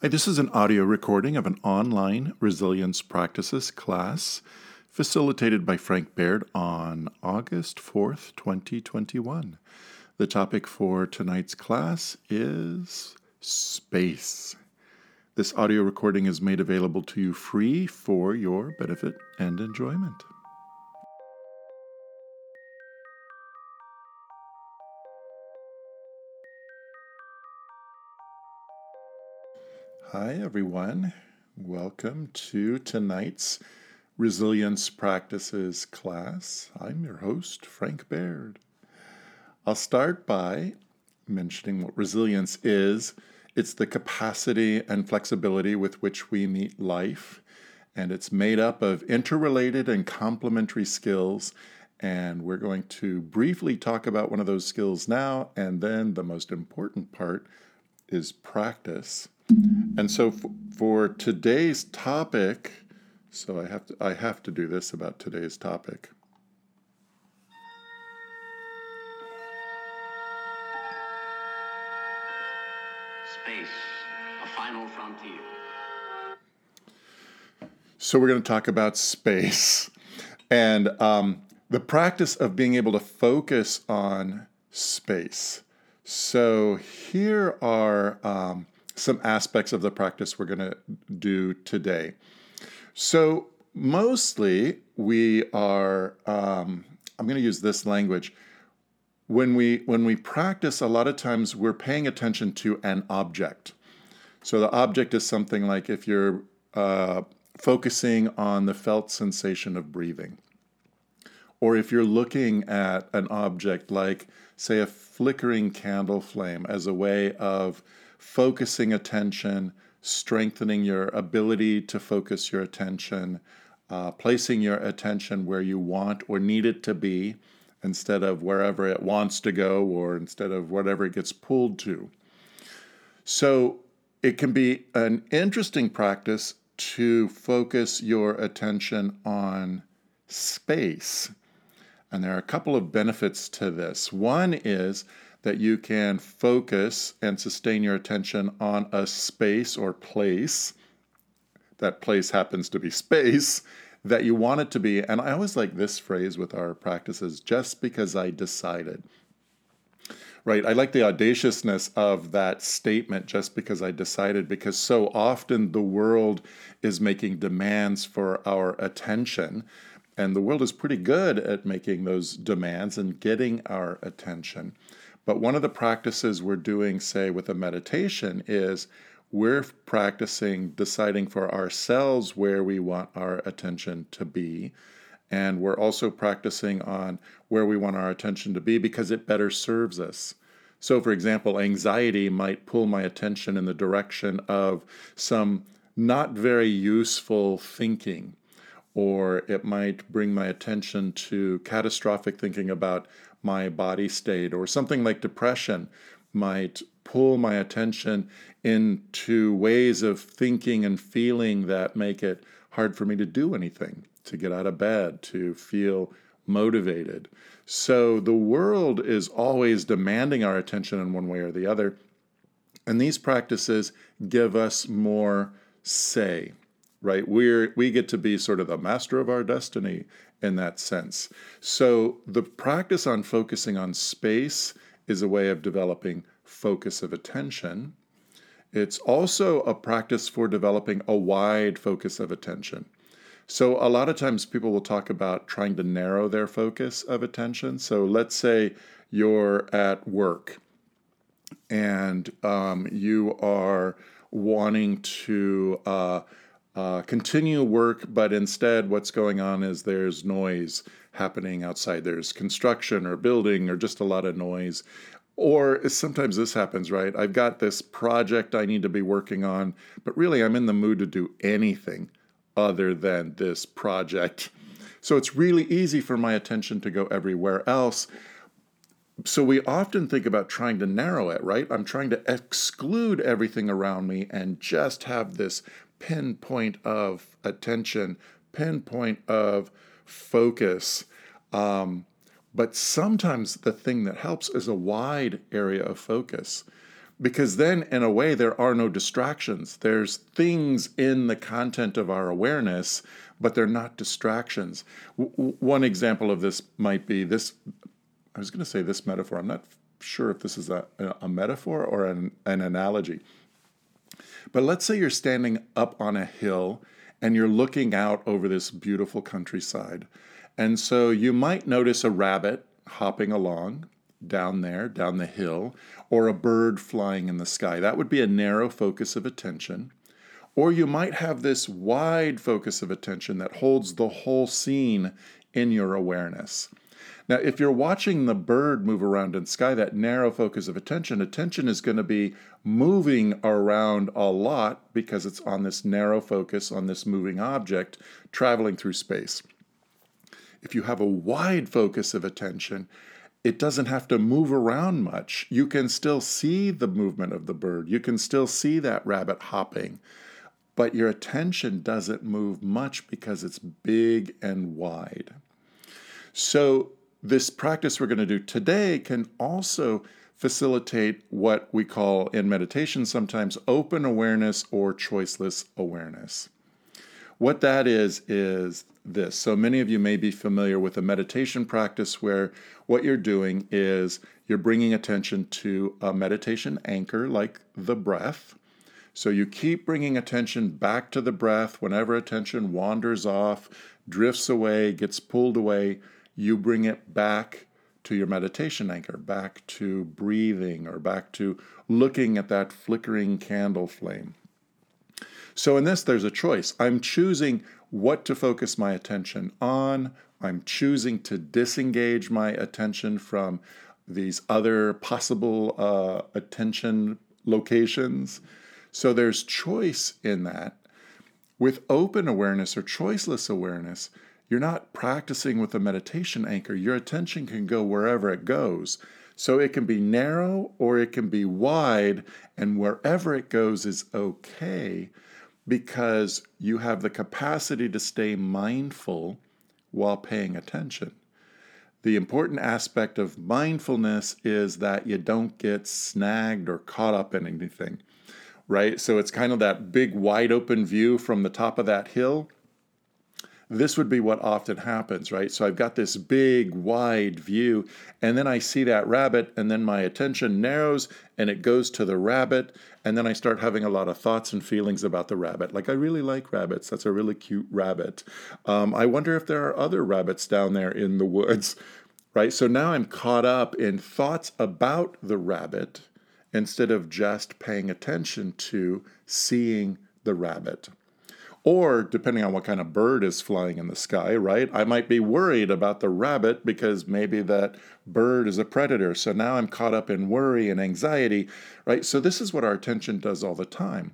Hi, this is an audio recording of an online resilience practices class facilitated by Frank Baird on August 4th, 2021. The topic for tonight's class is space. This audio recording is made available to you free for your benefit and enjoyment. Hi, everyone. Welcome to tonight's Resilience Practices class. I'm your host, Frank Baird. I'll start by mentioning what resilience is it's the capacity and flexibility with which we meet life, and it's made up of interrelated and complementary skills. And we're going to briefly talk about one of those skills now, and then the most important part is practice. And so f- for today's topic, so I have to I have to do this about today's topic. Space, a final frontier. So we're going to talk about space and um, the practice of being able to focus on space. So here are um, some aspects of the practice we're going to do today. So, mostly we are, um, I'm going to use this language. When we, when we practice, a lot of times we're paying attention to an object. So, the object is something like if you're uh, focusing on the felt sensation of breathing, or if you're looking at an object like, say, a flickering candle flame as a way of focusing attention, strengthening your ability to focus your attention, uh, placing your attention where you want or need it to be instead of wherever it wants to go or instead of whatever it gets pulled to. So it can be an interesting practice to focus your attention on space. And there are a couple of benefits to this. One is that you can focus and sustain your attention on a space or place. That place happens to be space that you want it to be. And I always like this phrase with our practices just because I decided. Right. I like the audaciousness of that statement just because I decided, because so often the world is making demands for our attention. And the world is pretty good at making those demands and getting our attention. But one of the practices we're doing, say, with a meditation is we're practicing deciding for ourselves where we want our attention to be. And we're also practicing on where we want our attention to be because it better serves us. So, for example, anxiety might pull my attention in the direction of some not very useful thinking, or it might bring my attention to catastrophic thinking about my body state, or something like depression might pull my attention into ways of thinking and feeling that make it hard for me to do anything, to get out of bed, to feel motivated. So the world is always demanding our attention in one way or the other. And these practices give us more say, right? We're, we get to be sort of the master of our destiny in that sense. So the practice on focusing on space is a way of developing focus of attention. It's also a practice for developing a wide focus of attention. So, a lot of times people will talk about trying to narrow their focus of attention. So, let's say you're at work and um, you are wanting to uh, uh, continue work, but instead, what's going on is there's noise happening outside. There's construction or building or just a lot of noise. Or sometimes this happens, right? I've got this project I need to be working on, but really I'm in the mood to do anything other than this project. So it's really easy for my attention to go everywhere else. So we often think about trying to narrow it, right? I'm trying to exclude everything around me and just have this pinpoint of attention, pinpoint of focus. Um, but sometimes the thing that helps is a wide area of focus because then in a way there are no distractions. There's things in the content of our awareness but they're not distractions. W- one example of this might be this i was going to say this metaphor. I'm not sure if this is a, a metaphor or an, an analogy but let's say you're standing up on a hill and you're looking out over this beautiful countryside and so you might notice a rabbit hopping along down there, down the hill, or a bird flying in the sky. That would be a narrow focus of attention. Or you might have this wide focus of attention that holds the whole scene in your awareness. Now, if you're watching the bird move around in sky, that narrow focus of attention, attention is going to be moving around a lot because it's on this narrow focus on this moving object traveling through space. If you have a wide focus of attention, it doesn't have to move around much. You can still see the movement of the bird. You can still see that rabbit hopping, but your attention doesn't move much because it's big and wide. So, this practice we're going to do today can also facilitate what we call in meditation sometimes open awareness or choiceless awareness. What that is, is this. So many of you may be familiar with a meditation practice where what you're doing is you're bringing attention to a meditation anchor like the breath. So you keep bringing attention back to the breath. Whenever attention wanders off, drifts away, gets pulled away, you bring it back to your meditation anchor, back to breathing or back to looking at that flickering candle flame. So in this, there's a choice. I'm choosing what to focus my attention on. I'm choosing to disengage my attention from these other possible uh, attention locations. So there's choice in that. With open awareness or choiceless awareness, you're not practicing with a meditation anchor. Your attention can go wherever it goes. So it can be narrow or it can be wide, and wherever it goes is okay because you have the capacity to stay mindful while paying attention. The important aspect of mindfulness is that you don't get snagged or caught up in anything, right? So it's kind of that big, wide open view from the top of that hill this would be what often happens, right? So I've got this big, wide view, and then I see that rabbit, and then my attention narrows and it goes to the rabbit, and then I start having a lot of thoughts and feelings about the rabbit. Like, I really like rabbits. That's a really cute rabbit. Um, I wonder if there are other rabbits down there in the woods, right? So now I'm caught up in thoughts about the rabbit instead of just paying attention to seeing the rabbit. Or, depending on what kind of bird is flying in the sky, right? I might be worried about the rabbit because maybe that bird is a predator. So now I'm caught up in worry and anxiety, right? So, this is what our attention does all the time.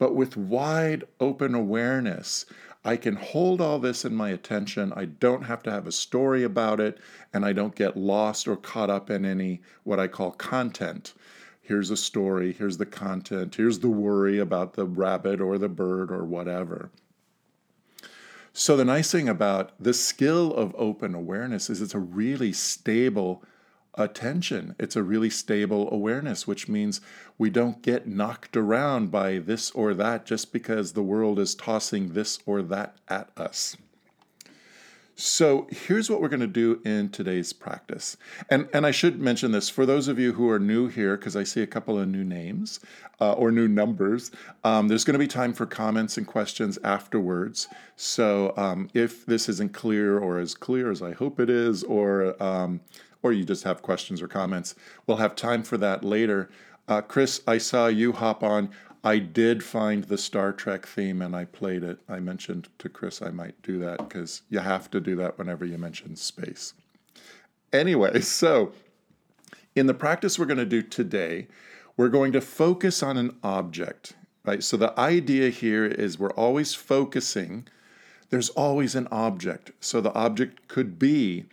But with wide open awareness, I can hold all this in my attention. I don't have to have a story about it, and I don't get lost or caught up in any what I call content here's a story, here's the content, here's the worry about the rabbit or the bird or whatever. So, the nice thing about the skill of open awareness is it's a really stable attention. It's a really stable awareness, which means we don't get knocked around by this or that just because the world is tossing this or that at us. So here's what we're going to do in today's practice. And, and I should mention this for those of you who are new here, because I see a couple of new names uh, or new numbers, um, there's going to be time for comments and questions afterwards. So um, if this isn't clear or as clear as I hope it is, or, um, or you just have questions or comments, we'll have time for that later. Uh, Chris, I saw you hop on. I did find the Star Trek theme and I played it. I mentioned to Chris I might do that because you have to do that whenever you mention space. Anyway, so in the practice we're going to do today, we're going to focus on an object, right? So the idea here is we're always focusing, there's always an object. So the object could be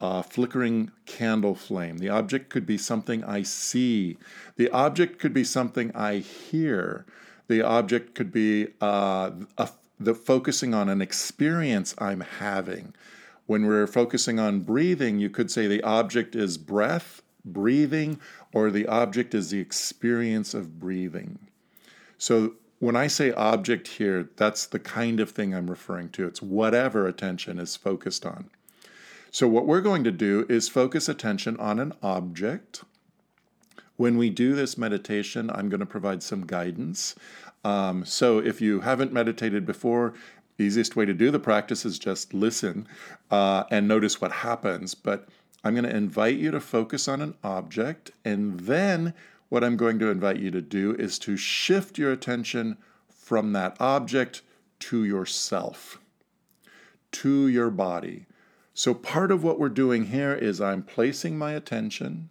a flickering candle flame. The object could be something I see. The object could be something I hear. The object could be uh, a, the focusing on an experience I'm having. When we're focusing on breathing, you could say the object is breath breathing or the object is the experience of breathing. So when I say object here, that's the kind of thing I'm referring to. It's whatever attention is focused on. So, what we're going to do is focus attention on an object. When we do this meditation, I'm going to provide some guidance. Um, so, if you haven't meditated before, the easiest way to do the practice is just listen uh, and notice what happens. But I'm going to invite you to focus on an object, and then what I'm going to invite you to do is to shift your attention from that object to yourself, to your body. So, part of what we're doing here is I'm placing my attention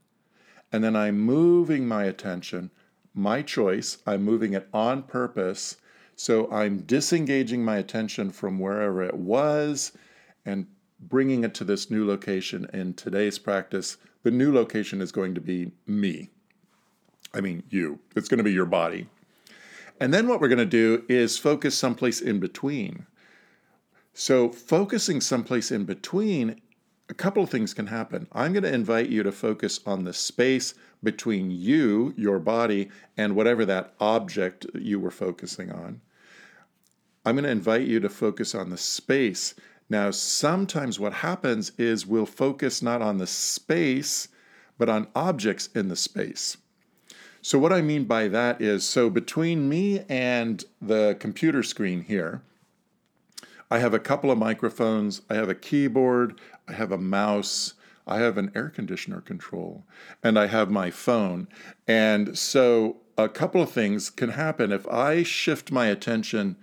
and then I'm moving my attention, my choice, I'm moving it on purpose. So, I'm disengaging my attention from wherever it was and bringing it to this new location. In today's practice, the new location is going to be me. I mean, you. It's going to be your body. And then what we're going to do is focus someplace in between. So, focusing someplace in between, a couple of things can happen. I'm going to invite you to focus on the space between you, your body, and whatever that object you were focusing on. I'm going to invite you to focus on the space. Now, sometimes what happens is we'll focus not on the space, but on objects in the space. So, what I mean by that is so between me and the computer screen here, I have a couple of microphones, I have a keyboard, I have a mouse, I have an air conditioner control, and I have my phone. And so, a couple of things can happen. If I shift my attention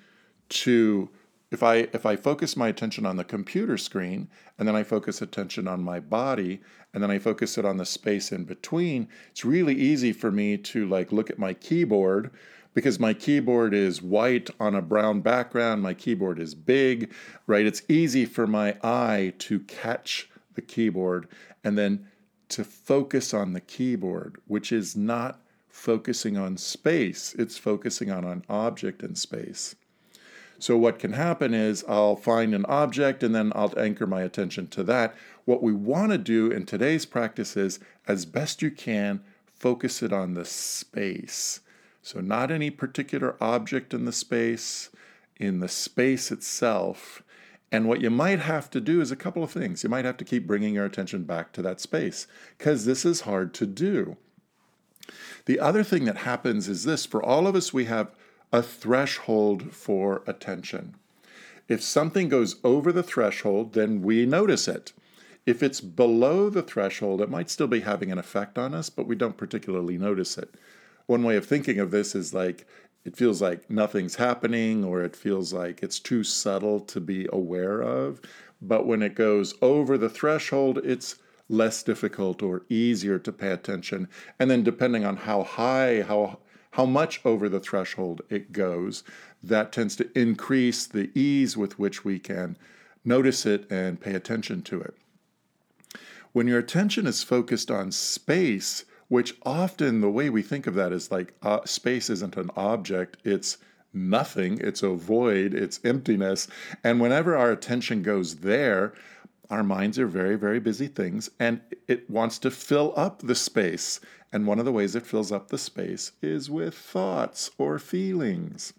to if I if I focus my attention on the computer screen and then I focus attention on my body and then I focus it on the space in between, it's really easy for me to like look at my keyboard because my keyboard is white on a brown background, my keyboard is big, right? It's easy for my eye to catch the keyboard and then to focus on the keyboard, which is not focusing on space, it's focusing on an object in space. So, what can happen is I'll find an object and then I'll anchor my attention to that. What we want to do in today's practice is, as best you can, focus it on the space. So, not any particular object in the space, in the space itself. And what you might have to do is a couple of things. You might have to keep bringing your attention back to that space because this is hard to do. The other thing that happens is this for all of us, we have a threshold for attention. If something goes over the threshold, then we notice it. If it's below the threshold, it might still be having an effect on us, but we don't particularly notice it. One way of thinking of this is like it feels like nothing's happening, or it feels like it's too subtle to be aware of. But when it goes over the threshold, it's less difficult or easier to pay attention. And then, depending on how high, how how much over the threshold it goes, that tends to increase the ease with which we can notice it and pay attention to it. When your attention is focused on space, which often the way we think of that is like uh, space isn't an object, it's nothing, it's a void, it's emptiness. And whenever our attention goes there, our minds are very, very busy things and it wants to fill up the space. And one of the ways it fills up the space is with thoughts or feelings.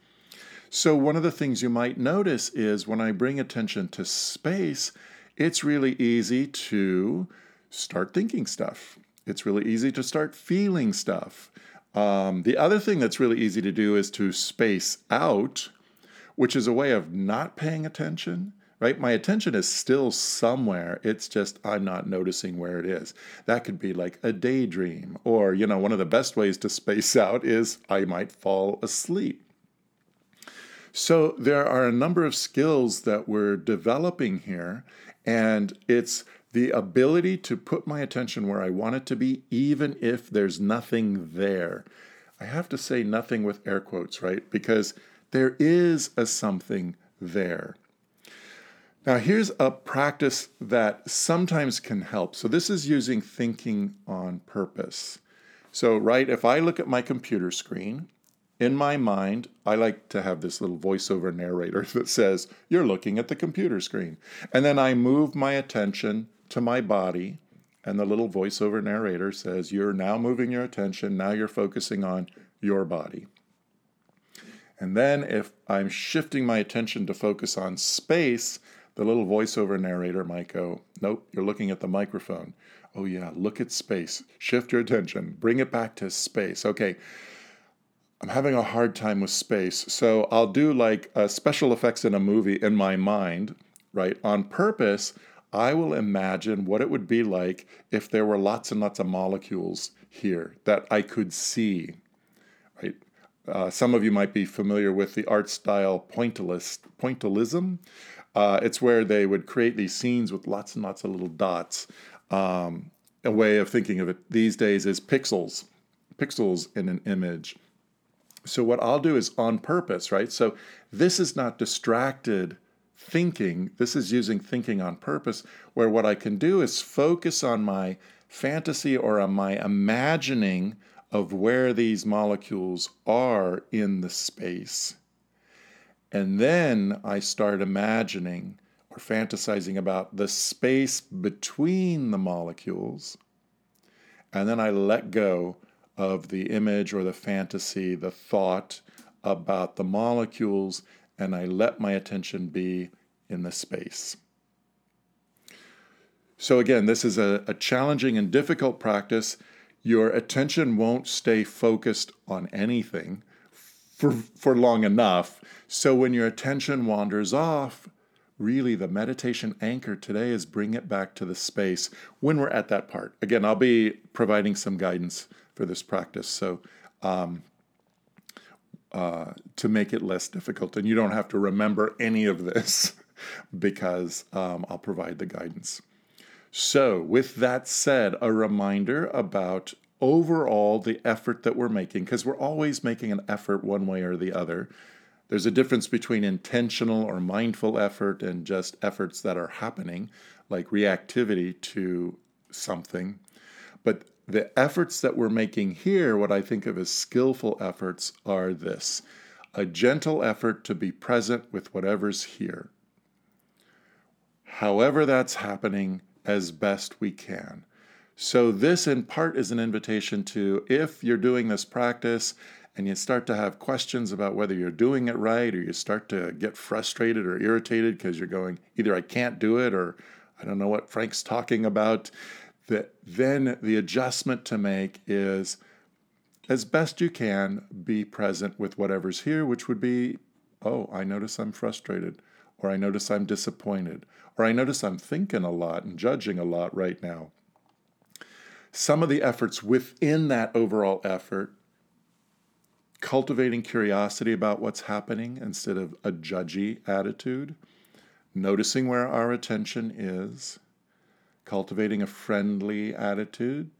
So, one of the things you might notice is when I bring attention to space, it's really easy to start thinking stuff. It's really easy to start feeling stuff. Um, the other thing that's really easy to do is to space out, which is a way of not paying attention right? My attention is still somewhere. It's just I'm not noticing where it is. That could be like a daydream, or, you know, one of the best ways to space out is I might fall asleep. So there are a number of skills that we're developing here, and it's the ability to put my attention where I want it to be, even if there's nothing there. I have to say nothing with air quotes, right? Because there is a something there. Now, here's a practice that sometimes can help. So, this is using thinking on purpose. So, right, if I look at my computer screen, in my mind, I like to have this little voiceover narrator that says, You're looking at the computer screen. And then I move my attention to my body, and the little voiceover narrator says, You're now moving your attention, now you're focusing on your body. And then if I'm shifting my attention to focus on space, the little voiceover narrator might go, Nope, you're looking at the microphone. Oh, yeah, look at space. Shift your attention, bring it back to space. Okay, I'm having a hard time with space. So I'll do like uh, special effects in a movie in my mind, right? On purpose, I will imagine what it would be like if there were lots and lots of molecules here that I could see, right? Uh, some of you might be familiar with the art style pointillist, pointillism. Uh, it's where they would create these scenes with lots and lots of little dots. Um, a way of thinking of it these days is pixels, pixels in an image. So, what I'll do is on purpose, right? So, this is not distracted thinking. This is using thinking on purpose, where what I can do is focus on my fantasy or on my imagining of where these molecules are in the space. And then I start imagining or fantasizing about the space between the molecules. And then I let go of the image or the fantasy, the thought about the molecules, and I let my attention be in the space. So, again, this is a, a challenging and difficult practice. Your attention won't stay focused on anything for, for long enough. So, when your attention wanders off, really the meditation anchor today is bring it back to the space when we're at that part. Again, I'll be providing some guidance for this practice. So, um, uh, to make it less difficult, and you don't have to remember any of this because um, I'll provide the guidance. So, with that said, a reminder about overall the effort that we're making, because we're always making an effort one way or the other. There's a difference between intentional or mindful effort and just efforts that are happening, like reactivity to something. But the efforts that we're making here, what I think of as skillful efforts, are this a gentle effort to be present with whatever's here. However, that's happening as best we can. So, this in part is an invitation to if you're doing this practice and you start to have questions about whether you're doing it right, or you start to get frustrated or irritated because you're going, either I can't do it or I don't know what Frank's talking about that then the adjustment to make is as best you can be present with whatever's here, which would be, oh, I notice I'm frustrated, or I notice I'm disappointed, or I notice I'm thinking a lot and judging a lot right now. Some of the efforts within that overall effort, cultivating curiosity about what's happening instead of a judgy attitude, noticing where our attention is cultivating a friendly attitude,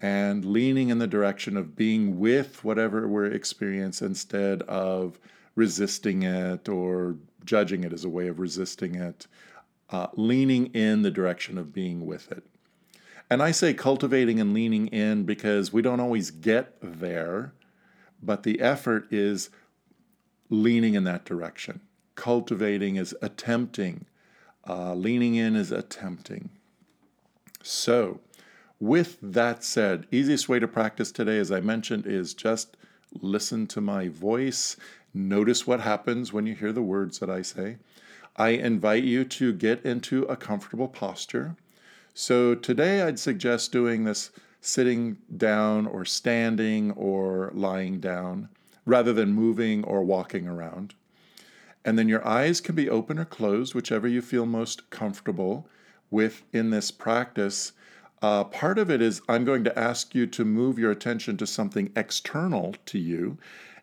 and leaning in the direction of being with whatever we're experiencing instead of resisting it or judging it as a way of resisting it, uh, leaning in the direction of being with it. And I say cultivating and leaning in because we don't always get there, but the effort is leaning in that direction. Cultivating is attempting uh, leaning in is attempting. So, with that said, easiest way to practice today, as I mentioned, is just listen to my voice. Notice what happens when you hear the words that I say. I invite you to get into a comfortable posture. So, today I'd suggest doing this sitting down or standing or lying down rather than moving or walking around. And then your eyes can be open or closed, whichever you feel most comfortable with in this practice. Uh, part of it is I'm going to ask you to move your attention to something external to you.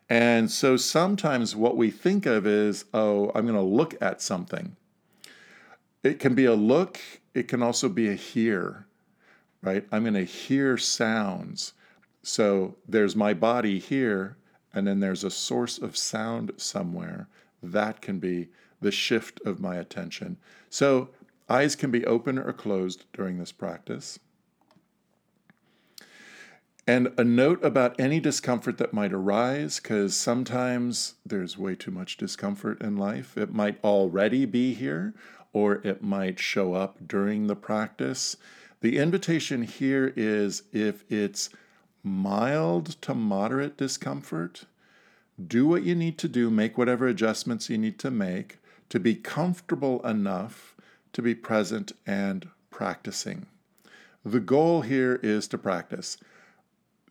And so sometimes what we think of is, oh, I'm going to look at something. It can be a look, it can also be a hear, right? I'm going to hear sounds. So there's my body here, and then there's a source of sound somewhere that can be the shift of my attention. So, eyes can be open or closed during this practice. And a note about any discomfort that might arise, because sometimes there's way too much discomfort in life. It might already be here, or it might show up during the practice. The invitation here is if it's mild to moderate discomfort, do what you need to do, make whatever adjustments you need to make to be comfortable enough to be present and practicing. The goal here is to practice.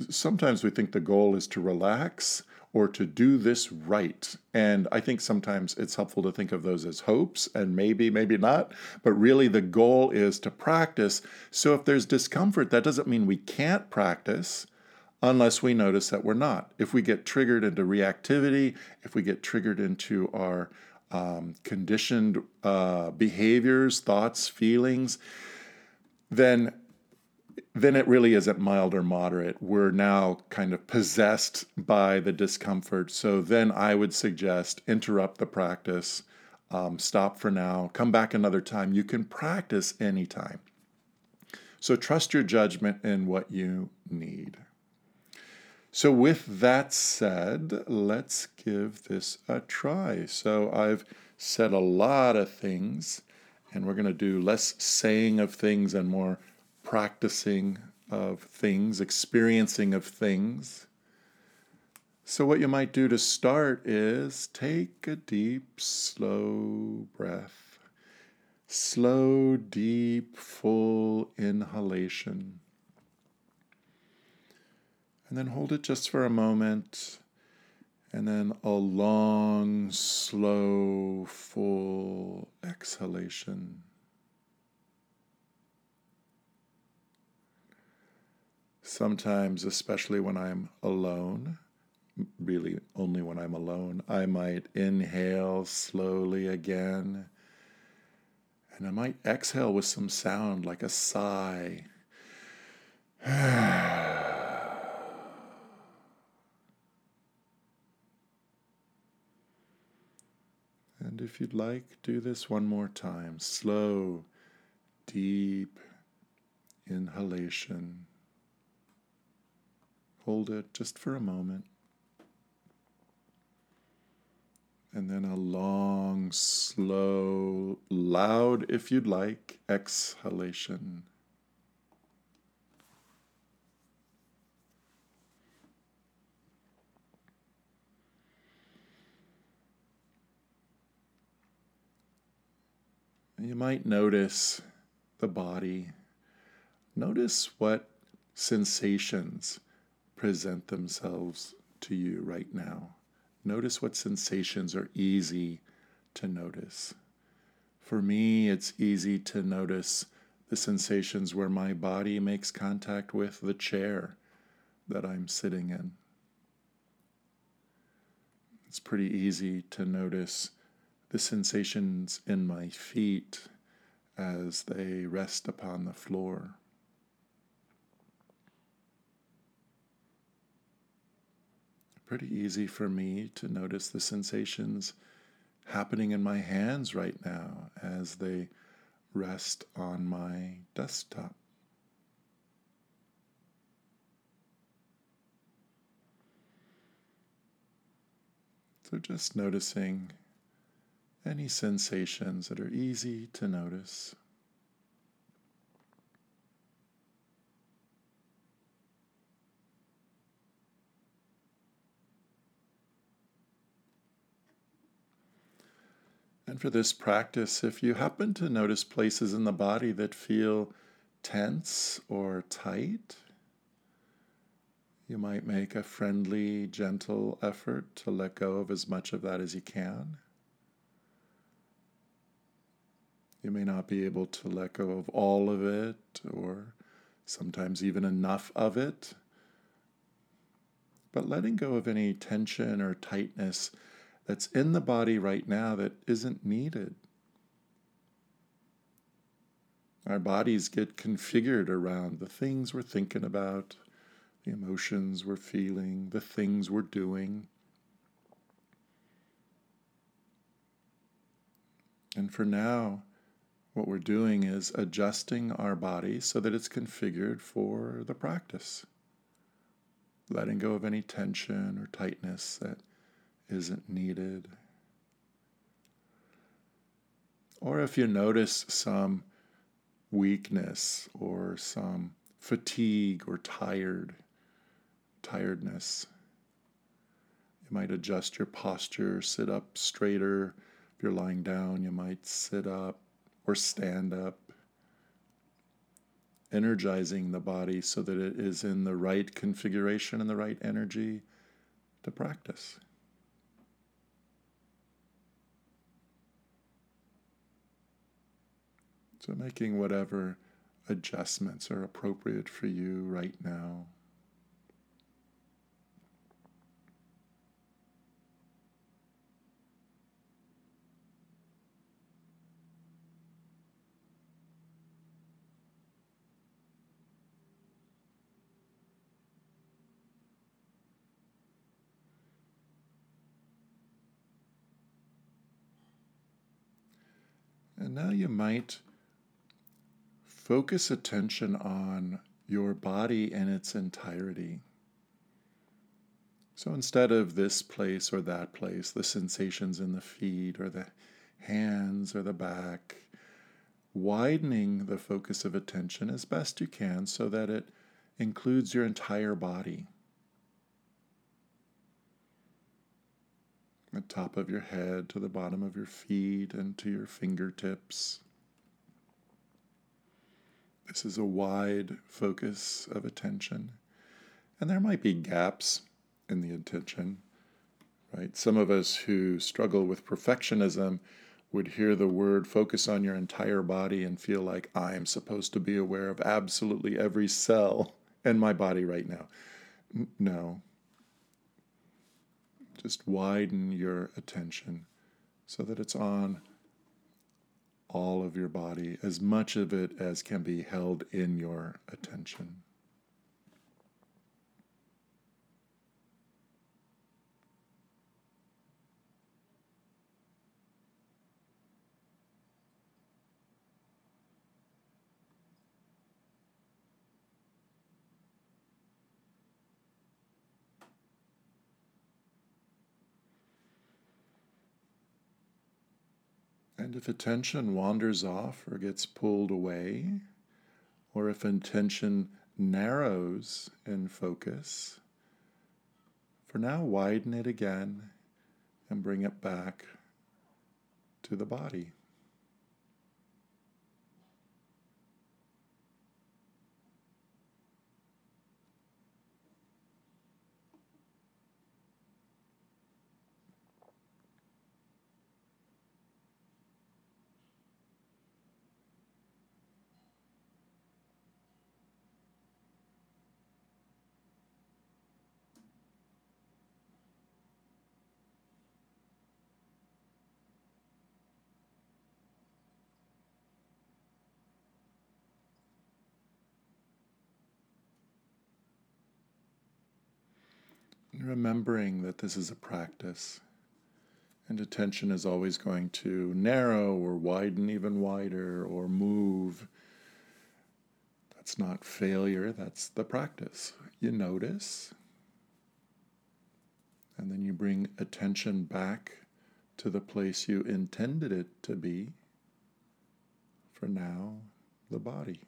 Sometimes we think the goal is to relax or to do this right. And I think sometimes it's helpful to think of those as hopes and maybe, maybe not. But really, the goal is to practice. So if there's discomfort, that doesn't mean we can't practice unless we notice that we're not. If we get triggered into reactivity, if we get triggered into our um, conditioned uh, behaviors, thoughts, feelings, then then it really isn't mild or moderate. We're now kind of possessed by the discomfort. So then I would suggest interrupt the practice, um, stop for now, come back another time. You can practice anytime. So trust your judgment in what you need. So, with that said, let's give this a try. So, I've said a lot of things, and we're going to do less saying of things and more practicing of things, experiencing of things. So, what you might do to start is take a deep, slow breath. Slow, deep, full inhalation and then hold it just for a moment, and then a long, slow, full exhalation. Sometimes, especially when I'm alone, really only when I'm alone, I might inhale slowly again. And I might exhale with some sound like a sigh. And if you'd like, do this one more time. Slow, deep inhalation. Hold it just for a moment. And then a long, slow, loud, if you'd like, exhalation. You might notice the body. Notice what sensations present themselves to you right now. Notice what sensations are easy to notice. For me, it's easy to notice the sensations where my body makes contact with the chair that I'm sitting in. It's pretty easy to notice the sensations in my feet as they rest upon the floor. Pretty easy for me to notice the sensations happening in my hands right now as they rest on my desktop. So just noticing any sensations that are easy to notice. And for this practice, if you happen to notice places in the body that feel tense or tight, you might make a friendly, gentle effort to let go of as much of that as you can. You may not be able to let go of all of it or sometimes even enough of it. But letting go of any tension or tightness that's in the body right now that isn't needed. Our bodies get configured around the things we're thinking about, the emotions we're feeling, the things we're doing. And for now, what we're doing is adjusting our body so that it's configured for the practice. Letting go of any tension or tightness that isn't needed. Or if you notice some weakness or some fatigue or tired tiredness. You might adjust your posture, sit up straighter. If you're lying down, you might sit up or stand up. Energizing the body so that it is in the right configuration and the right energy to practice. So, making whatever adjustments are appropriate for you right now. Now you might focus attention on your body in its entirety. So instead of this place or that place, the sensations in the feet or the hands or the back, widening the focus of attention as best you can so that it includes your entire body. The top of your head to the bottom of your feet and to your fingertips. This is a wide focus of attention. And there might be gaps in the attention, right? Some of us who struggle with perfectionism would hear the word focus on your entire body and feel like I'm supposed to be aware of absolutely every cell in my body right now. N- no. Just widen your attention so that it's on all of your body, as much of it as can be held in your attention. And if attention wanders off or gets pulled away, or if attention narrows in focus, for now widen it again and bring it back to the body. Remembering that this is a practice and attention is always going to narrow or widen even wider or move. That's not failure, that's the practice. You notice, and then you bring attention back to the place you intended it to be. For now, the body.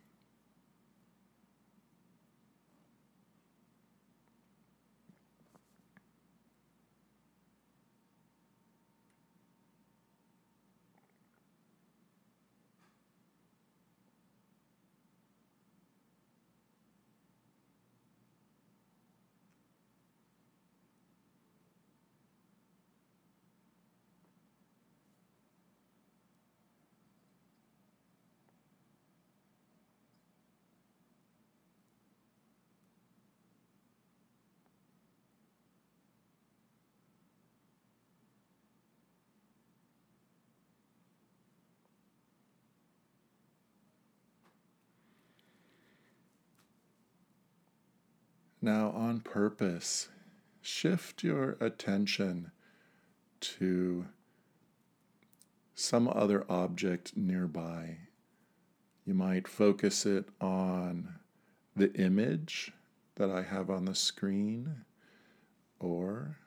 Now, on purpose, shift your attention to some other object nearby. You might focus it on the image that I have on the screen, or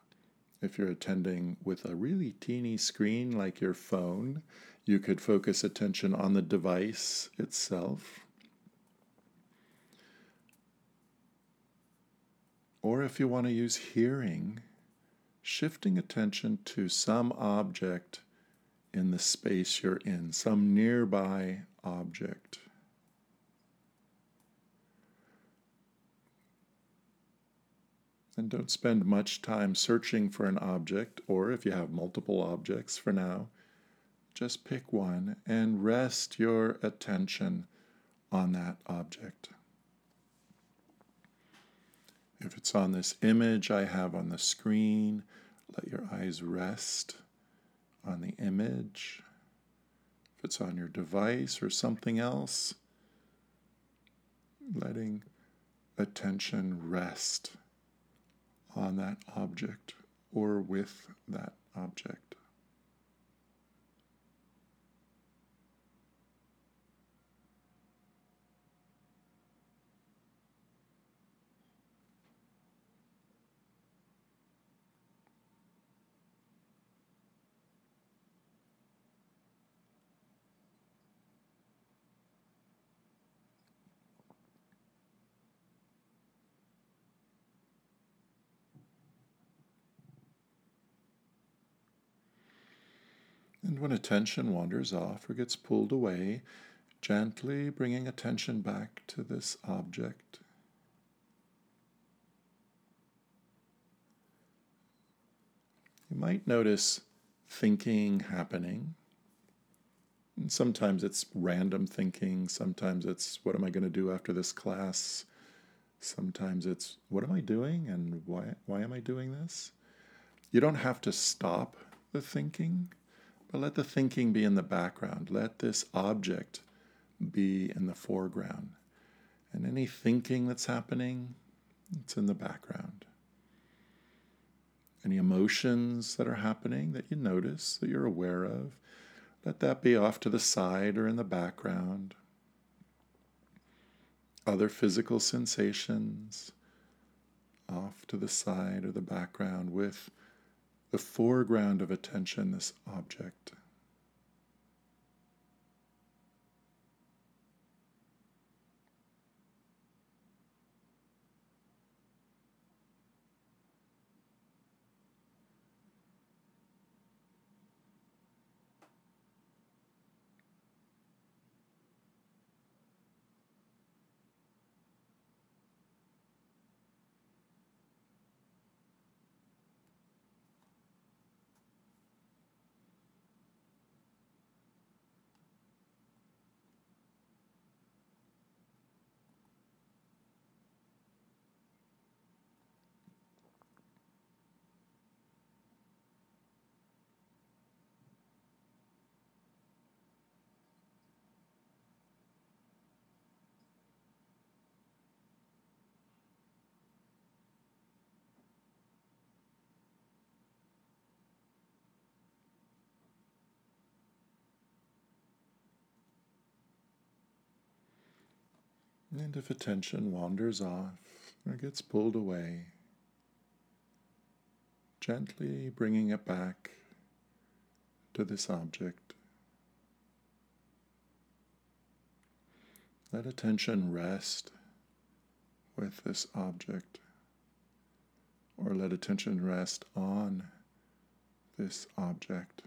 If you're attending with a really teeny screen like your phone, you could focus attention on the device itself. Or if you want to use hearing, shifting attention to some object in the space you're in, some nearby object. And don't spend much time searching for an object, or if you have multiple objects for now, just pick one and rest your attention on that object. If it's on this image I have on the screen, let your eyes rest on the image. If it's on your device or something else, letting attention rest on that object or with that object. And when attention wanders off or gets pulled away, gently bringing attention back to this object. You might notice thinking happening. And sometimes it's random thinking, sometimes it's what am I going to do after this class? Sometimes it's what am I doing and why, why am I doing this? You don't have to stop the thinking. But let the thinking be in the background. Let this object be in the foreground. And any thinking that's happening, it's in the background. Any emotions that are happening that you notice, that you're aware of, let that be off to the side or in the background. Other physical sensations off to the side or the background with the foreground of attention, this object. And if attention wanders off or gets pulled away, gently bringing it back to this object. Let attention rest with this object, or let attention rest on this object.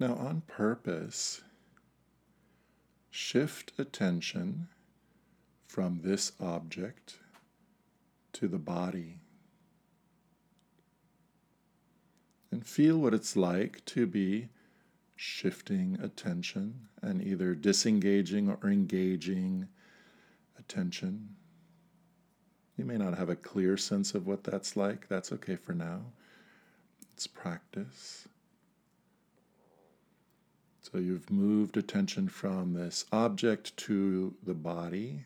Now, on purpose, shift attention from this object to the body. And feel what it's like to be shifting attention and either disengaging or engaging attention. You may not have a clear sense of what that's like. That's okay for now. It's practice. So you've moved attention from this object to the body.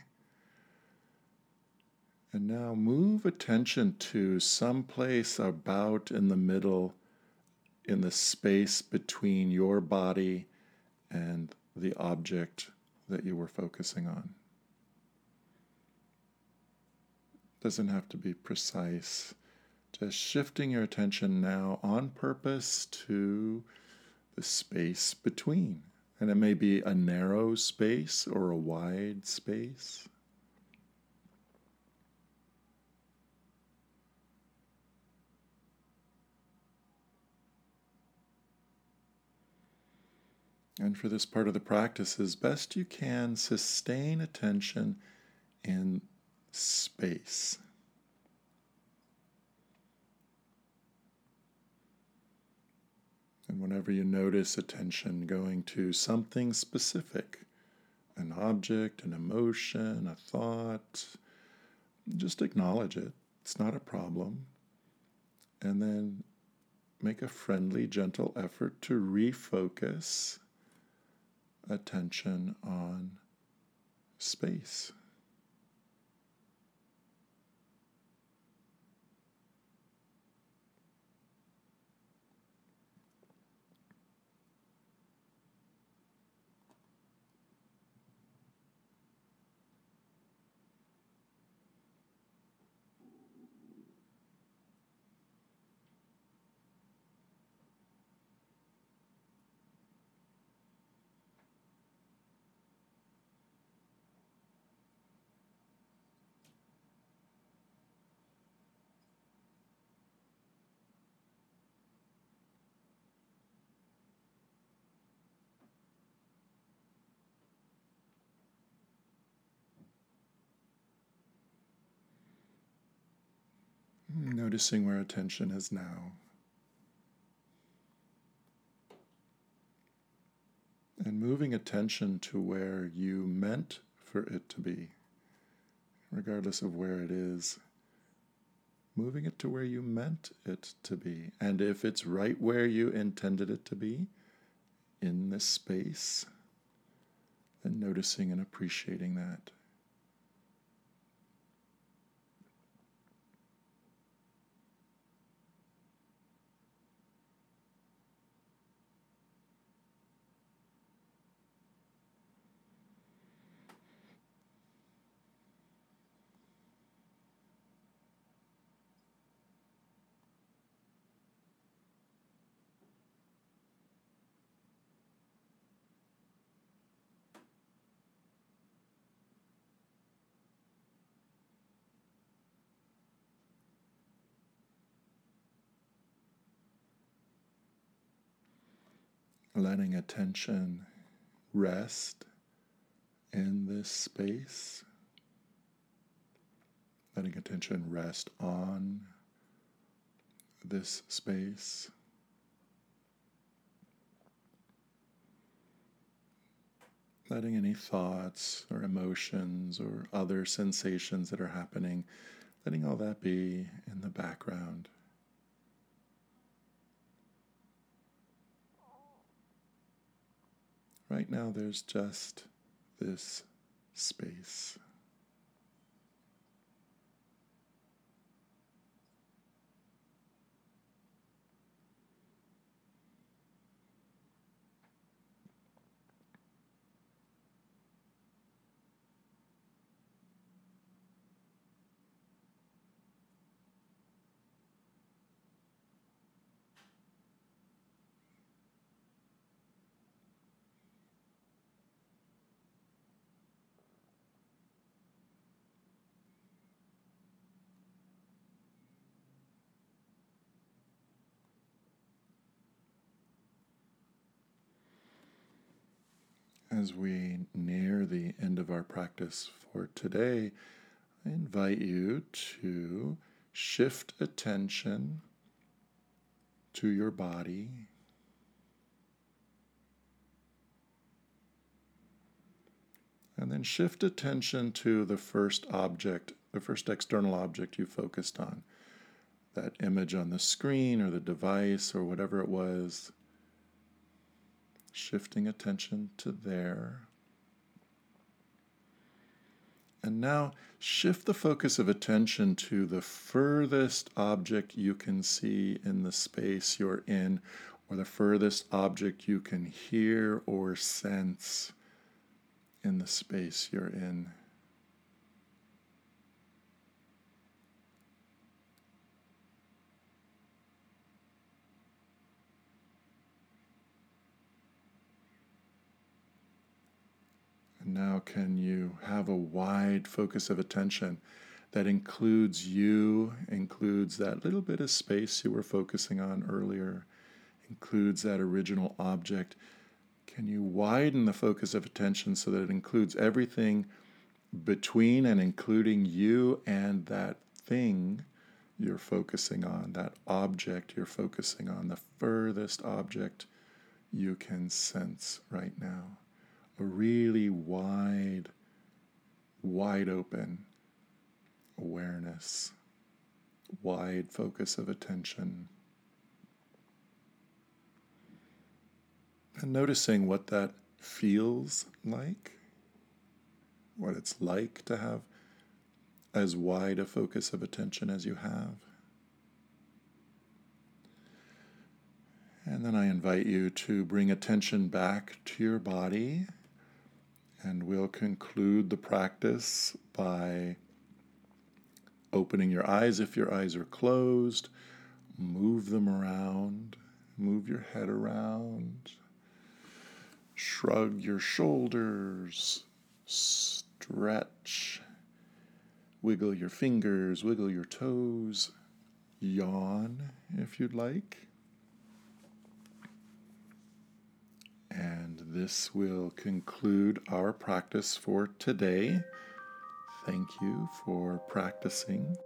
And now move attention to some place about in the middle, in the space between your body and the object that you were focusing on. Doesn't have to be precise. Just shifting your attention now on purpose to the space between. And it may be a narrow space or a wide space. And for this part of the practice, as best you can, sustain attention in space. And whenever you notice attention going to something specific, an object, an emotion, a thought, just acknowledge it. It's not a problem. And then make a friendly, gentle effort to refocus attention on space. Noticing where attention is now. And moving attention to where you meant for it to be, regardless of where it is. Moving it to where you meant it to be. And if it's right where you intended it to be, in this space, then noticing and appreciating that. Letting attention rest in this space, letting attention rest on this space. Letting any thoughts or emotions or other sensations that are happening, letting all that be in the background. Right now, there's just this space. As we near the end of our practice for today, I invite you to shift attention to your body. And then shift attention to the first object, the first external object you focused on. That image on the screen or the device or whatever it was shifting attention to there. And now shift the focus of attention to the furthest object you can see in the space you're in, or the furthest object you can hear or sense in the space you're in. Now can you have a wide focus of attention that includes you, includes that little bit of space you were focusing on earlier, includes that original object? Can you widen the focus of attention so that it includes everything between and including you and that thing you're focusing on, that object you're focusing on, the furthest object you can sense right now? A really wide, wide open awareness, wide focus of attention. And noticing what that feels like, what it's like to have as wide a focus of attention as you have. And then I invite you to bring attention back to your body and we'll conclude the practice by opening your eyes if your eyes are closed, move them around, move your head around, shrug your shoulders, stretch, wiggle your fingers, wiggle your toes, yawn if you'd like. And this will conclude our practice for today. Thank you for practicing.